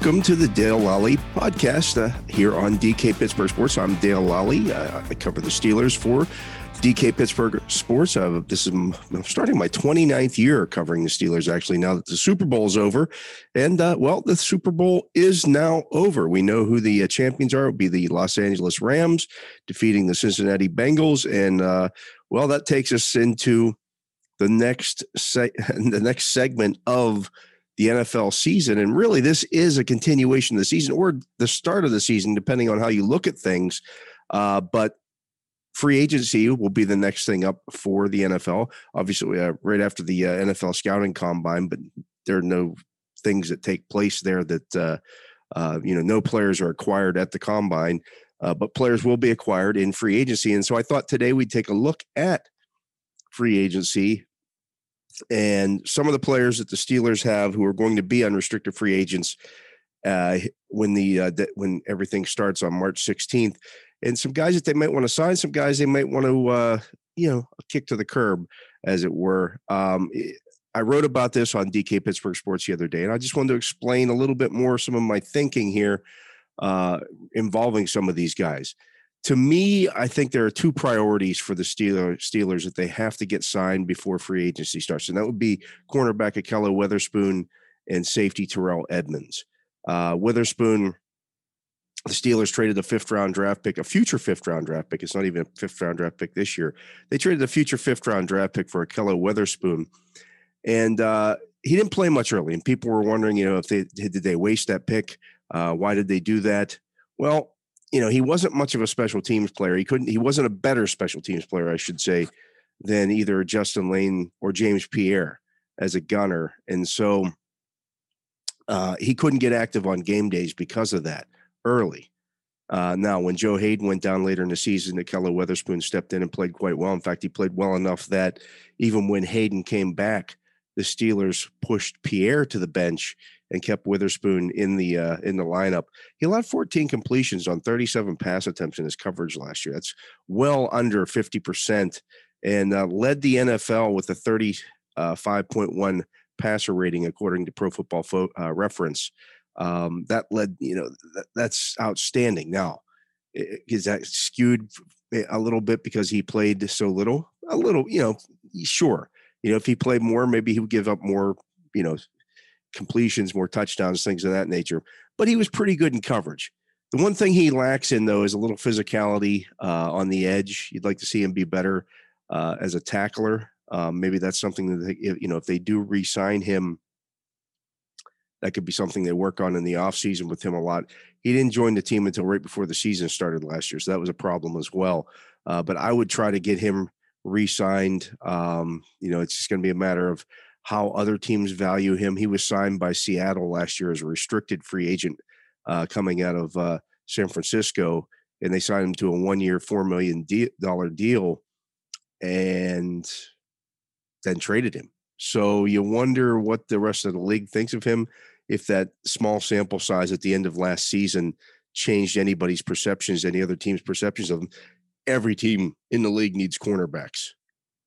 Welcome to the Dale Lolley podcast uh, here on DK Pittsburgh Sports. I'm Dale Lolley. Uh, I cover the Steelers for DK Pittsburgh Sports. Uh, this is I'm starting my 29th year covering the Steelers, actually, now that the Super Bowl is over. And, uh, well, the Super Bowl is now over. We know who the uh, champions are. It will be the Los Angeles Rams defeating the Cincinnati Bengals. And, uh, well, that takes us into the next se- the next segment of – the NFL season. And really, this is a continuation of the season or the start of the season, depending on how you look at things. Uh, but free agency will be the next thing up for the NFL. Obviously, uh, right after the uh, NFL scouting combine, but there are no things that take place there that, uh, uh, you know, no players are acquired at the combine. Uh, but players will be acquired in free agency. And so I thought today we'd take a look at free agency and some of the players that the Steelers have who are going to be unrestricted free agents uh, when the uh, when everything starts on March 16th, and some guys that they might want to sign, some guys they might want to uh, you know kick to the curb, as it were. Um, I wrote about this on DK Pittsburgh Sports the other day, and I just wanted to explain a little bit more some of my thinking here uh, involving some of these guys to me, I think there are two priorities for the Steelers, Steelers that they have to get signed before free agency starts, and that would be cornerback Ahkello Witherspoon and safety Terrell Edmunds. Uh, Witherspoon, the Steelers traded a fifth round draft pick, a future fifth round draft pick. It's not even a fifth round draft pick this year. They traded a future fifth round draft pick for Ahkello Witherspoon, and uh, he didn't play much early. And people were wondering, you know, if they did they waste that pick? Uh, why did they do that? Well, you know, he wasn't much of a special teams player. He couldn't, he wasn't a better special teams player, I should say, than either Justin Lane or James Pierre as a gunner. And so uh, he couldn't get active on game days because of that early. Uh, now, when Joe Haden went down later in the season, Ahkello Witherspoon stepped in and played quite well. In fact, he played well enough that even when Haden came back, the Steelers pushed Pierre to the bench and kept Witherspoon in the uh, in the lineup. He allowed 14 completions on 37 pass attempts in his coverage last year. That's well under 50 percent, and uh, led the NFL with a 35.1 uh, passer rating according to Pro Football Fo- uh, Reference. Um, that led, you know, that, that's outstanding. Now, is that skewed a little bit because he played so little? A little, you know, sure. You know, if he played more, maybe he would give up more, you know, completions, more touchdowns, things of that nature. But he was pretty good in coverage. The one thing he lacks in though is a little physicality uh, on the edge. You'd like to see him be better uh, as a tackler. Um, maybe that's something that they, you know if they do re-sign him, that could be something they work on in the offseason with him a lot. He didn't join the team until right before the season started last year, so that was a problem as well. Uh, but I would try to get him re-signed. Um, you know, it's just going to be a matter of how other teams value him. He was signed by Seattle last year as a restricted free agent uh, coming out of uh, San Francisco, and they signed him to a one-year, four million dollar deal, and then traded him. So you wonder what the rest of the league thinks of him. If that small sample size at the end of last season changed anybody's perceptions, any other team's perceptions of him, every team in the league needs cornerbacks.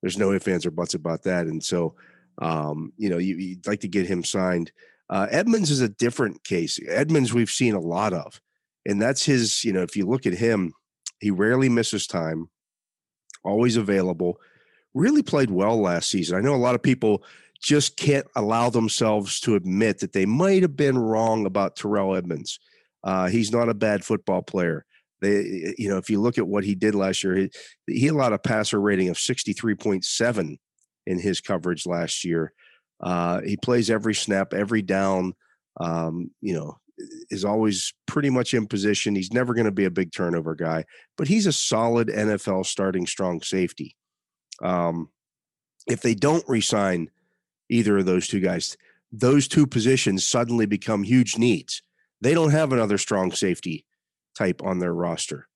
There's no ifs, ands, or buts about that. And so um, you know, you, would like to get him signed. Uh, Edmunds is a different case. Edmunds, we've seen a lot of, and that's his. You know, if you look at him, he rarely misses time, always available. Really played well last season. I know a lot of people just can't allow themselves to admit that they might have been wrong about Terrell Edmunds. Uh, he's not a bad football player. They, you know, if you look at what he did last year, he, he allowed a passer rating of 63.7 in his coverage last year. Uh, he plays every snap, every down. Um, you know, is always pretty much in position. He's never going to be a big turnover guy, but he's a solid NFL starting strong safety. Um, if they don't resign either of those two guys, those two positions suddenly become huge needs. They don't have another strong safety type on their roster,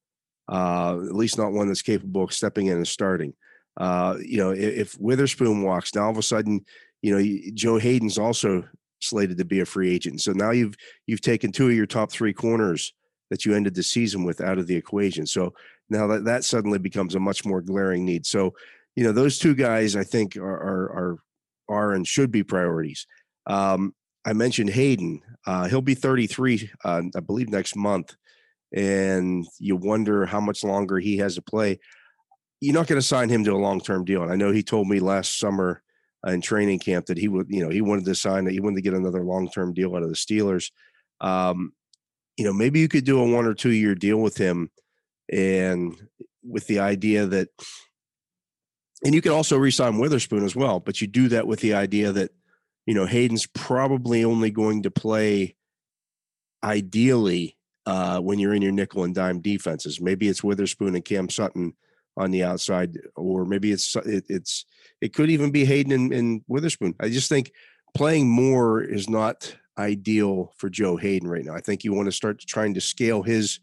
uh, at least not one that's capable of stepping in and starting. Uh, you know, if, if, Witherspoon walks, now all of a sudden, you know, Joe Haden's also slated to be a free agent. So now you've you've taken two of your top three corners that you ended the season with out of the equation. So now that that suddenly becomes a much more glaring need. So you know, those two guys I think are are are, are and should be priorities. Um, I mentioned Haden. Uh, he'll be 33, uh, I believe, next month, and you wonder how much longer he has to play. You're not going to sign him to a long term deal, and I know he told me last summer in training camp that he would, you know, he wanted to sign that he wanted to get another long term deal out of the Steelers. Um, you know, maybe you could do a one or two year deal with him, and with the idea that and you could also resign Witherspoon as well, but you do that with the idea that, you know, Haden's probably only going to play ideally uh, when you're in your nickel and dime defenses. Maybe it's Witherspoon and Cam Sutton on the outside, or maybe it's it, it's it could even be Haden and, and Witherspoon. I just think playing more is not ideal for Joe Haden right now. I think you want to start trying to scale his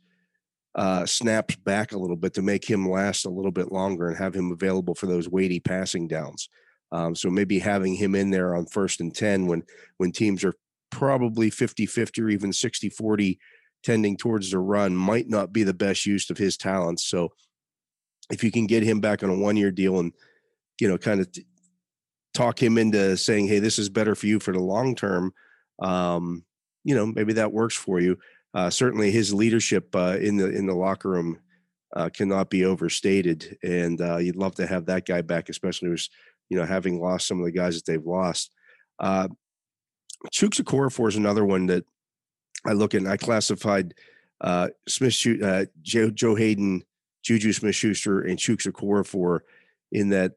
uh, snaps back a little bit to make him last a little bit longer and have him available for those weighty passing downs. Um, so maybe having him in there on first and 10 when when teams are probably 50 50 or even 60 40 tending towards the run might not be the best use of his talents. So if you can get him back on a one year deal and, you know, kind of t- talk him into saying, hey, this is better for you for the long term, um, you know, maybe that works for you uh, certainly his leadership uh, in the in the locker room uh, cannot be overstated, and uh, you'd love to have that guy back, especially with you know having lost some of the guys that they've lost. Uh, Okorafor is another one that I look at. And I classified uh, Smith, uh, Joe, Joe Haden, Juju Smith Schuster, and Chuks Okorafor in that.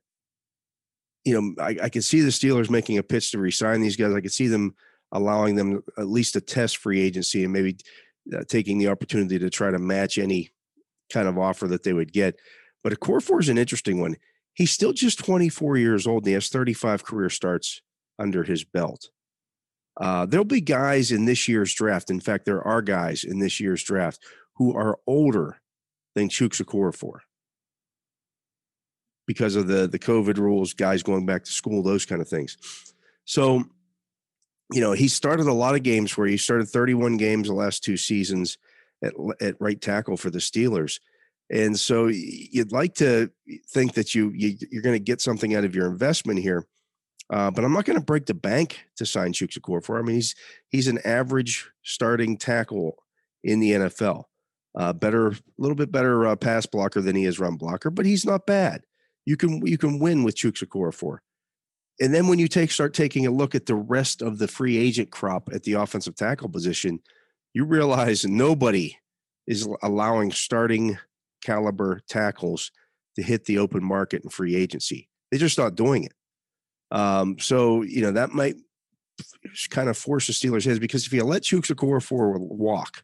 You know, I, I can see the Steelers making a pitch to resign these guys. I could see them allowing them at least a test free agency and maybe uh, taking the opportunity to try to match any kind of offer that they would get. But Okorafor is an interesting one. He's still just 24 years old and he has 35 career starts under his belt. Uh, there'll be guys in this year's draft. In fact, there are guys in this year's draft who are older than Chuks Okorafor because of the the COVID rules, guys going back to school, those kind of things. So you know, he started a lot of games where he started 31 games the last two seasons at, at right tackle for the Steelers. And so you'd like to think that you, you are going to get something out of your investment here. Uh, but I'm not going to break the bank to sign Chuks Okorafor. I mean, he's he's an average starting tackle in the NFL. Uh, better, a little bit better uh, pass blocker than he is run blocker, but he's not bad. You can you can win with Okorafor. And then when you take start taking a look at the rest of the free agent crop at the offensive tackle position, you realize nobody is allowing starting caliber tackles to hit the open market and free agency. They're just not doing it. Um, so you know that might kind of force the Steelers' hands because if you let Chuks Okorafor walk,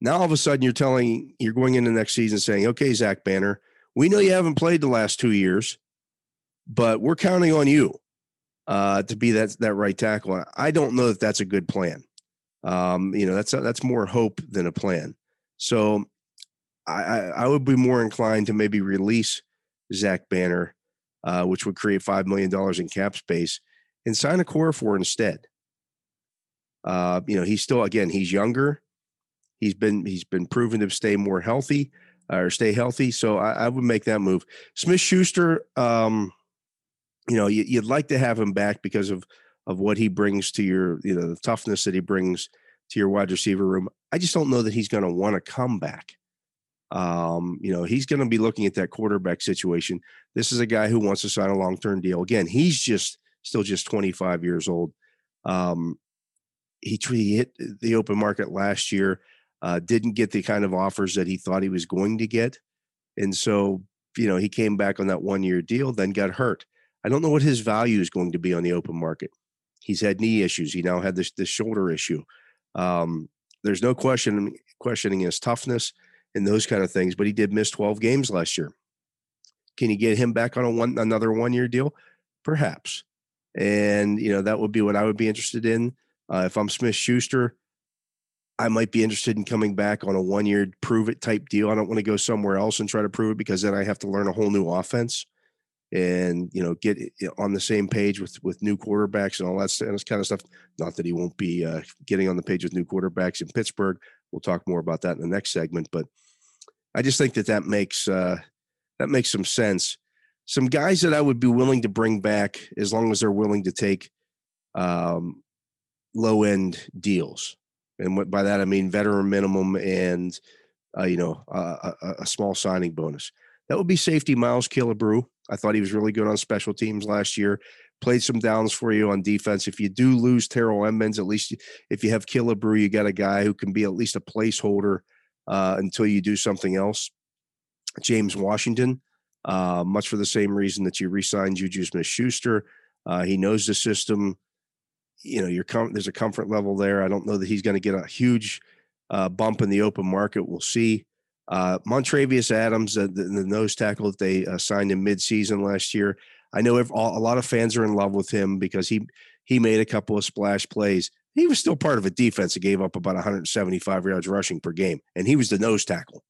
now all of a sudden you're telling you're going into next season saying, okay, Zach Banner, we know you haven't played the last two years but we're counting on you uh, to be that that right tackle. I don't know that that's a good plan. Um, you know, that's a, that's more hope than a plan. So I, I would be more inclined to maybe release Zach Banner, uh, which would create five million dollars in cap space, and sign Okorafor instead. Uh, you know, he's still again he's younger. He's been he's been proven to stay more healthy uh, or stay healthy. So I, I, would make that move. Smith Schuster. Um, you know, you, would like to have him back because of of what he brings to your, you know, the toughness that he brings to your wide receiver room. I just don't know that he's going to want to come back. Um, you know, he's going to be looking at that quarterback situation. This is a guy who wants to sign a long term deal. Again, he's just still just 25 years old. Um, he, he hit the open market last year, uh, didn't get the kind of offers that he thought he was going to get. And so, you know, he came back on that one year deal, then got hurt. I don't know what his value is going to be on the open market. He's had knee issues. He now had this this shoulder issue. Um, there's no question questioning his toughness and those kind of things, but he did miss 12 games last year. Can you get him back on a one another one year deal? Perhaps. And you know that would be what I would be interested in. Uh, if I'm Smith Schuster, I might be interested in coming back on a one year prove it type deal. I don't want to go somewhere else and try to prove it because then I have to learn a whole new offense and you know get on the same page with with new quarterbacks and all that kind of stuff. Not that he won't be uh, getting on the page with new quarterbacks in Pittsburgh. We'll talk more about that in the next segment, but I just think that that makes uh, that makes some sense. Some guys that I would be willing to bring back as long as they're willing to take um, low end deals, and what by that I mean veteran minimum and uh, you know a, a small signing bonus. That would be safety Miles Killebrew. I thought he was really good on special teams last year. Played some downs for you on defense. If you do lose Terrell Edmunds, at least if you have Killebrew, you got a guy who can be at least a placeholder uh, until you do something else. James Washington, uh, much for the same reason that you re-signed Juju Smith-Schuster. Uh, he knows the system. You know, com- there's a comfort level there. I don't know that he's going to get a huge uh, bump in the open market. We'll see. Uh, Montravius Adams, the, the, nose tackle that they uh, signed in midseason last year. I know if, all, a lot of fans are in love with him because he he made a couple of splash plays. He was still part of a defense that gave up about 175 yards rushing per game, and he was the nose tackle.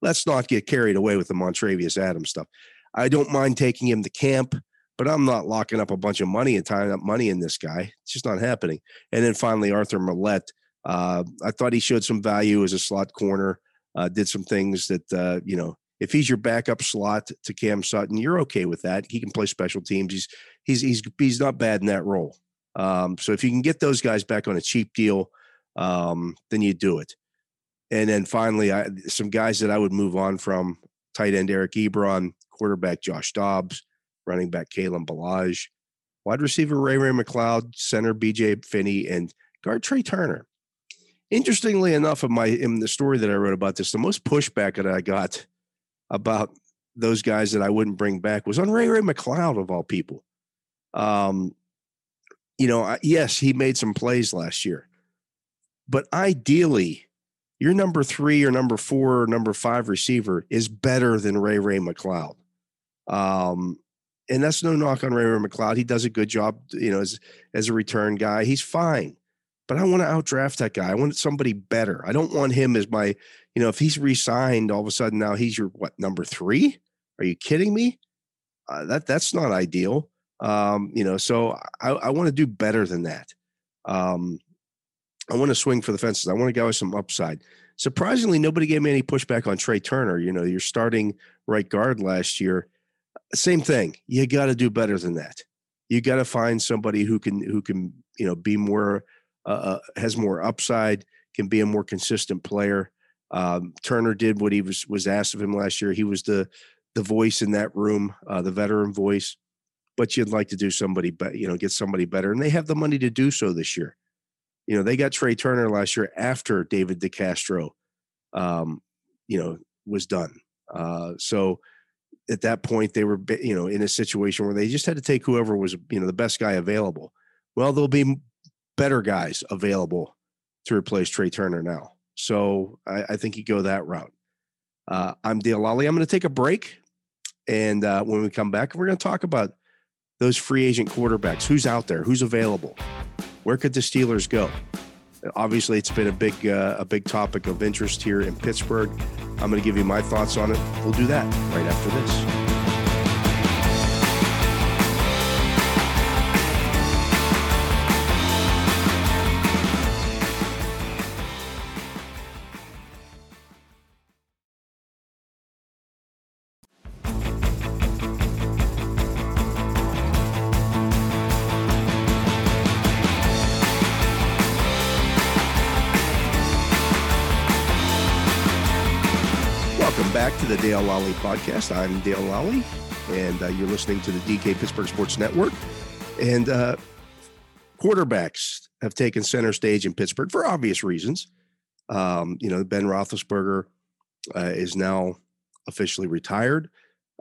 Let's not get carried away with the Montravius Adams stuff. I don't mind taking him to camp, but I'm not locking up a bunch of money and tying up money in this guy. It's just not happening. And then finally, Arthur Maulet. Uh, I thought he showed some value as a slot corner uh, did some things that uh, you know if he's your backup slot to Cam Sutton, you're okay with that. He can play special teams. He's he's he's he's not bad in that role. Um, so if you can get those guys back on a cheap deal, um, then you do it. And then finally, I, some guys that I would move on from: tight end Eric Ebron, quarterback Josh Dobbs, running back Kalen Ballage, wide receiver Ray Ray McCloud, center BJ Finney, and guard Trai Turner. Interestingly enough, in my in the story that I wrote about this, the most pushback that I got about those guys that I wouldn't bring back was on Ray Ray McCloud of all people. Um, you know, yes, he made some plays last year, but ideally, your number three or number four or number five receiver is better than Ray Ray McCloud. Um, and that's no knock on Ray Ray McCloud. He does a good job, you know, as as a return guy. He's fine but I want to outdraft that guy. I want somebody better. I don't want him as my, you know, if he's re-signed, all of a sudden now he's your what number three? Are you kidding me? Uh, that that's not ideal. Um, you know, so I, I want to do better than that. Um, I want to swing for the fences. I want to go with some upside. Surprisingly, nobody gave me any pushback on Trai Turner. You know, you're starting right guard last year. Same thing. You got to do better than that. You got to find somebody who can who can you know be more uh, uh, has more upside, can be a more consistent player. Um, Turner did what he was was asked of him last year. He was the the voice in that room, uh, the veteran voice. But you'd like to do somebody, but you know, get somebody better, and they have the money to do so this year. You know, they got Trai Turner last year after David DeCastro, um, you know, was done. Uh, so at that point, they were, you know, in a situation where they just had to take whoever was, you know, the best guy available. Well, there'll be better guys available to replace Trai Turner now. So I, I think you go that route. Uh, I'm Dale Lolley. I'm going to take a break. And uh, when we come back, we're going to talk about those free agent quarterbacks. Who's out there? Who's available? Where could the Steelers go? Obviously, it's been a big uh, a big topic of interest here in Pittsburgh. I'm going to give you my thoughts on it. We'll do that right after this. Lolley podcast. I'm Dale Lolley, and uh, you're listening to the DK Pittsburgh Sports Network. And uh, quarterbacks have taken center stage in Pittsburgh for obvious reasons. Um, you know, Ben Roethlisberger uh, is now officially retired.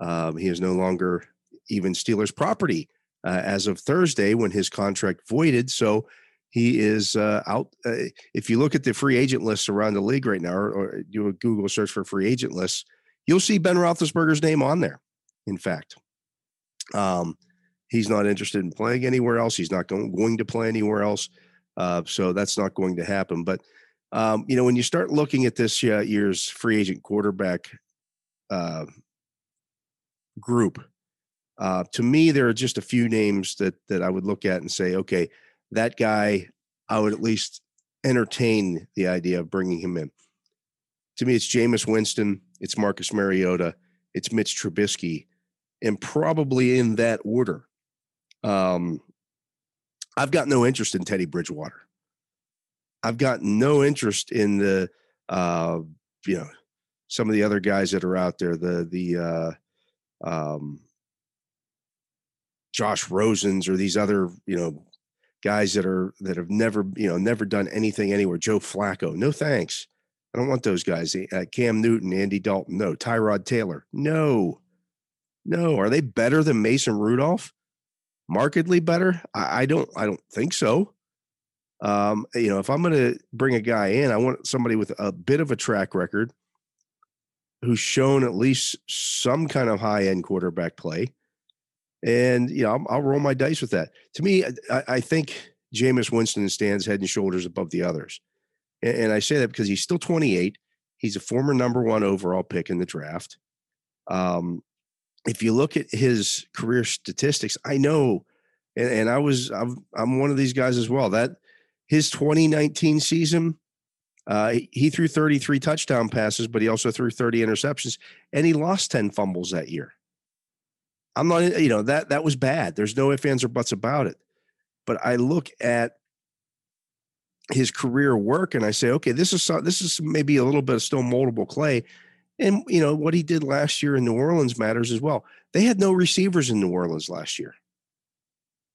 Um, he is no longer even Steelers property uh, as of Thursday when his contract voided. So he is uh, out. Uh, if you look at the free agent lists around the league right now, or, or, do a Google search for free agent lists, you'll see Ben Roethlisberger's name on there. In fact, um, he's not interested in playing anywhere else. He's not going, going to play anywhere else. Uh, so that's not going to happen. But um, you know, when you start looking at this year's free agent quarterback uh, group, uh, to me, there are just a few names that that I would look at and say, okay, that guy, I would at least entertain the idea of bringing him in. To me, it's Jameis Winston, it's Marcus Mariota, it's Mitch Trubisky, and probably in that order. Um, I've got no interest in Teddy Bridgewater. I've got no interest in the, uh, you know, some of the other guys that are out there. The the uh, um, Josh Rosens or these other, you know, guys that are that have never, you know, never done anything anywhere. Joe Flacco, no thanks. I don't want those guys. Uh, Cam Newton, Andy Dalton, no. Tyrod Taylor, no, no. Are they better than Mason Rudolph? Markedly better? I, I don't. I don't think so. Um, you know, if I'm going to bring a guy in, I want somebody with a bit of a track record, who's shown at least some kind of high end quarterback play and you know, I'll, I'll roll my dice with that. To me, I, I, think Jameis Winston stands head and shoulders above the others, and, I say that because he's still 28. He's a former number one overall pick in the draft. Um, if you look at his career statistics, I know, and, and I was I'm, I'm one of these guys as well. That his 2019 season, uh, he threw 33 touchdown passes, but he also threw 30 interceptions, and he lost 10 fumbles that year. I'm not, you know, that that was bad. There's no ifs, ands, or buts about it. But I look at his career work and I say, okay, this is this is maybe a little bit of still moldable clay. And you know what he did last year in New Orleans matters as well. They had no receivers in New Orleans last year.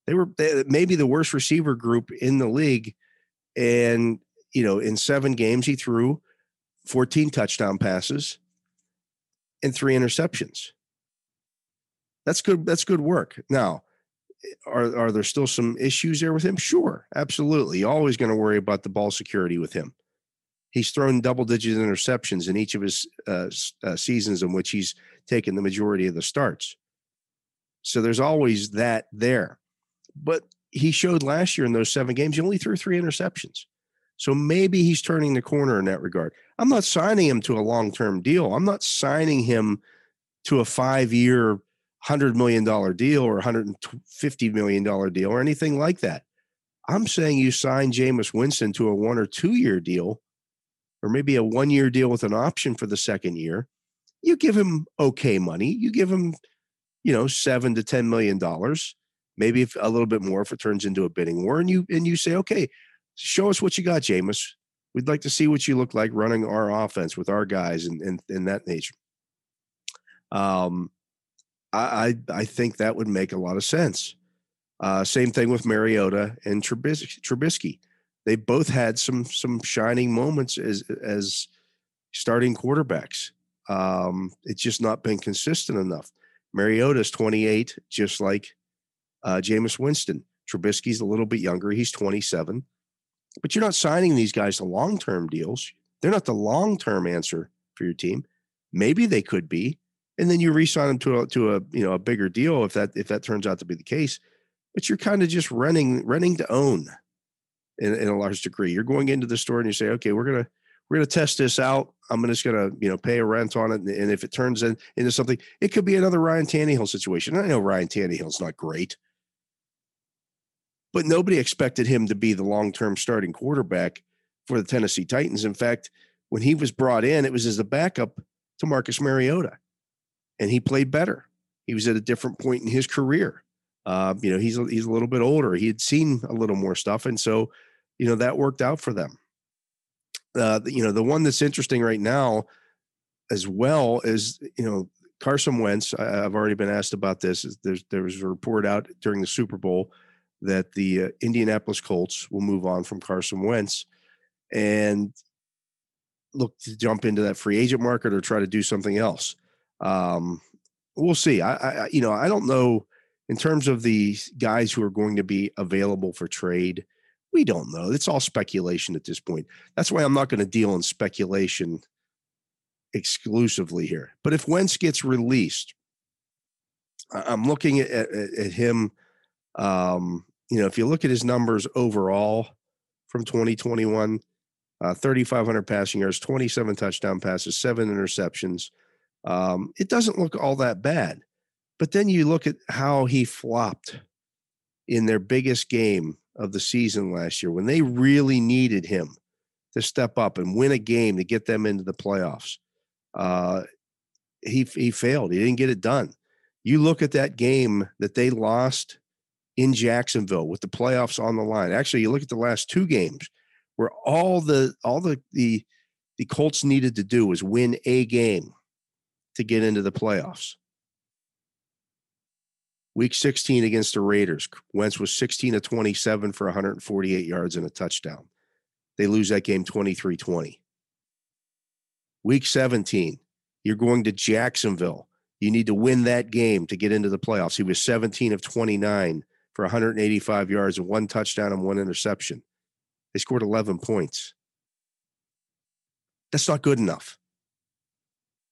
They were maybe the worst receiver group in the league, and you know in seven games he threw 14 touchdown passes and three interceptions. That's good. That's good work. Now, are are there still some issues there with him? Sure, absolutely. Always going to worry about the ball security with him. He's thrown double digit interceptions in each of his uh, uh, seasons in which he's taken the majority of the starts. So there's always that there. But he showed last year in those seven games, he only threw three interceptions. So maybe he's turning the corner in that regard. I'm not signing him to a long term deal. I'm not signing him to a five year, hundred million dollar deal or hundred and fifty million dollar deal or anything like that. I'm saying you sign Jameis Winston to a one or two year deal, or maybe a one year deal with an option for the second year. You give him okay money. You give him, you know, seven to ten million dollars, maybe a little bit more if it turns into a bidding war. And you and you say, okay, show us what you got, Jameis. We'd like to see what you look like running our offense with our guys and and, and that nature. Um, I, I, think that would make a lot of sense. Uh, same thing with Mariota and Trubisky. Trubisky. They both had some some shining moments as as starting quarterbacks. Um, it's just not been consistent enough. Mariota's 28, just like uh, Jameis Winston. Trubisky's a little bit younger. He's 27. But you're not signing these guys to long term deals. They're not the long term answer for your team. Maybe they could be, and then you re-sign them to a to a you know a bigger deal if that if that turns out to be the case. But you're kind of just renting renting to own in, in a large degree. You're going into the store and you say, okay, we're gonna we're gonna test this out. I'm just gonna you know pay a rent on it, and if it turns in, into something, it could be another Ryan Tannehill situation. I know Ryan Tannehill's not great, but nobody expected him to be the long term starting quarterback for the Tennessee Titans. In fact, when he was brought in, it was as a backup to Marcus Mariota and he played better. He was at a different point in his career. Uh, you know, he's he's a little bit older. He had seen a little more stuff, and so you know that worked out for them. Uh, you know, the one that's interesting right now, as well, is you know Carson Wentz. I, have already been asked about this. There's there was a report out during the Super Bowl that the uh, Indianapolis Colts will move on from Carson Wentz, and look to jump into that free agent market or try to do something else. Um, we'll see. I, I, you know, I don't know in terms of the guys who are going to be available for trade, we don't know. It's all speculation at this point. That's why I'm not going to deal in speculation exclusively here. But if Wentz gets released, I'm looking at, at, at him. Um, you know, if you look at his numbers overall from 2021, uh, 3,500 passing yards, 27 touchdown passes, seven interceptions. Um, it doesn't look all that bad. But then you look at how he flopped in their biggest game of the season last year when they really needed him to step up and win a game to get them into the playoffs. Uh, he he failed. He didn't get it done. You look at that game that they lost in Jacksonville with the playoffs on the line. Actually, you look at the last two games where all the all the the the Colts needed to do was win a game to get into the playoffs. Week 16 against the Raiders, Wentz was 16 of 27 for 148 yards and a touchdown. They lose that game 23 20. Week 17, you're going to Jacksonville. You need to win that game to get into the playoffs. He was 17 of 29 for 185 yards and one touchdown and one interception. They scored 11 points. That's not good enough.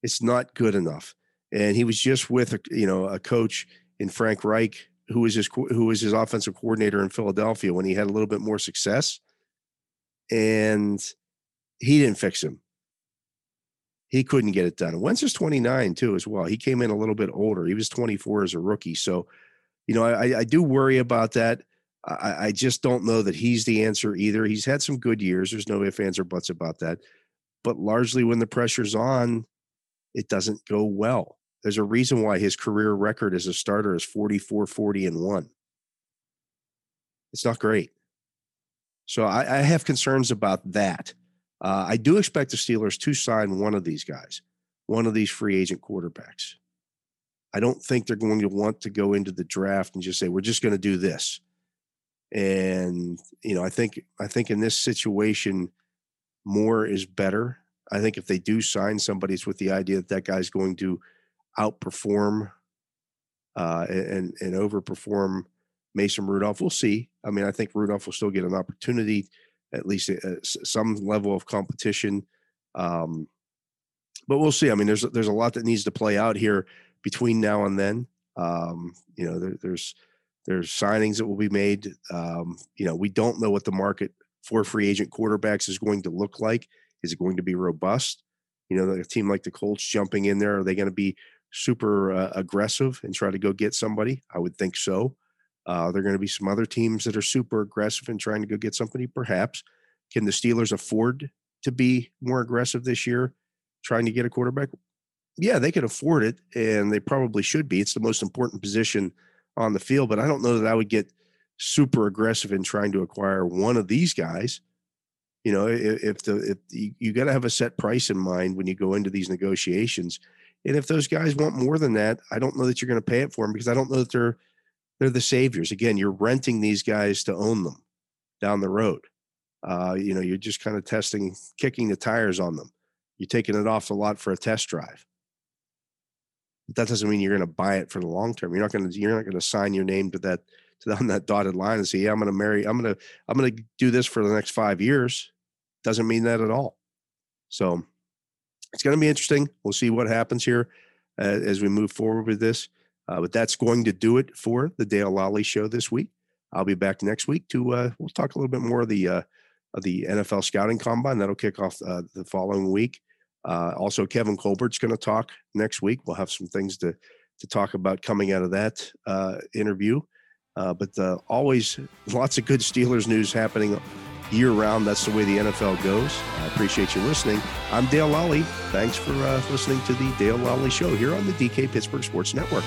It's not good enough. And he was just with a, you know a coach in Frank Reich who was his who was his offensive coordinator in Philadelphia when he had a little bit more success, and he didn't fix him. He couldn't get it done. Wentz is 29 too, as well. He came in a little bit older. He was 24 as a rookie. So, you know, I, I do worry about that. I, I just don't know that he's the answer either. He's had some good years. There's no ifs, ands, or buts about that. But largely when the pressure's on, it doesn't go well. There's a reason why his career record as a starter is 44, 40, and 1. It's not great. So I, I have concerns about that. Uh, I do expect the Steelers to sign one of these guys, one of these free agent quarterbacks. I don't think they're going to want to go into the draft and just say we're just going to do this. And you know, I think I think in this situation, more is better. I think if they do sign somebody, it's with the idea that that guy's going to outperform uh, and and overperform Mason Rudolph. We'll see. I mean, I think Rudolph will still get an opportunity, at least a, uh, some level of competition. Um, but we'll see. I mean, there's there's a lot that needs to play out here between now and then. Um, you know, there, there's there's signings that will be made. Um, you know, we don't know what the market for free agent quarterbacks is going to look like. Is it going to be robust? You know, a team like the Colts jumping in there, are they going to be super uh, aggressive and try to go get somebody? I would think so. Uh, there are going to be some other teams that are super aggressive and trying to go get somebody, perhaps. Can the Steelers afford to be more aggressive this year, trying to get a quarterback? Yeah, they could afford it, and they probably should be. It's the most important position on the field, but I don't know that I would get super aggressive in trying to acquire one of these guys. You know, if, if the if you, you got to have a set price in mind when you go into these negotiations, and if those guys want more than that, I don't know that you're going to pay it for them because I don't know that they're they're the saviors. Again, you're renting these guys to own them down the road. Uh, you know, you're just kind of testing, kicking the tires on them. You're taking it off the lot for a test drive. But that doesn't mean you're going to buy it for the long term. You're not going to you're not going to sign your name to that to on that dotted line and say, "Yeah, I'm going to marry. I'm going to I'm going to do this for the next five years." Doesn't mean that at all. So it's going to be interesting. We'll see what happens here uh, as we move forward with this. Uh, but that's going to do it for the Dale Lolley show this week. I'll be back next week to uh, we'll talk a little bit more of the uh, of the NFL scouting combine that'll kick off uh, the following week. Uh, also, Kevin Colbert's going to talk next week. We'll have some things to to talk about coming out of that interview. But always lots of good Steelers news happening year round. That's the way the NFL goes. I appreciate you listening. I'm Dale Lolley. Thanks for uh, listening to the Dale Lolley Show here on the DK Pittsburgh Sports Network.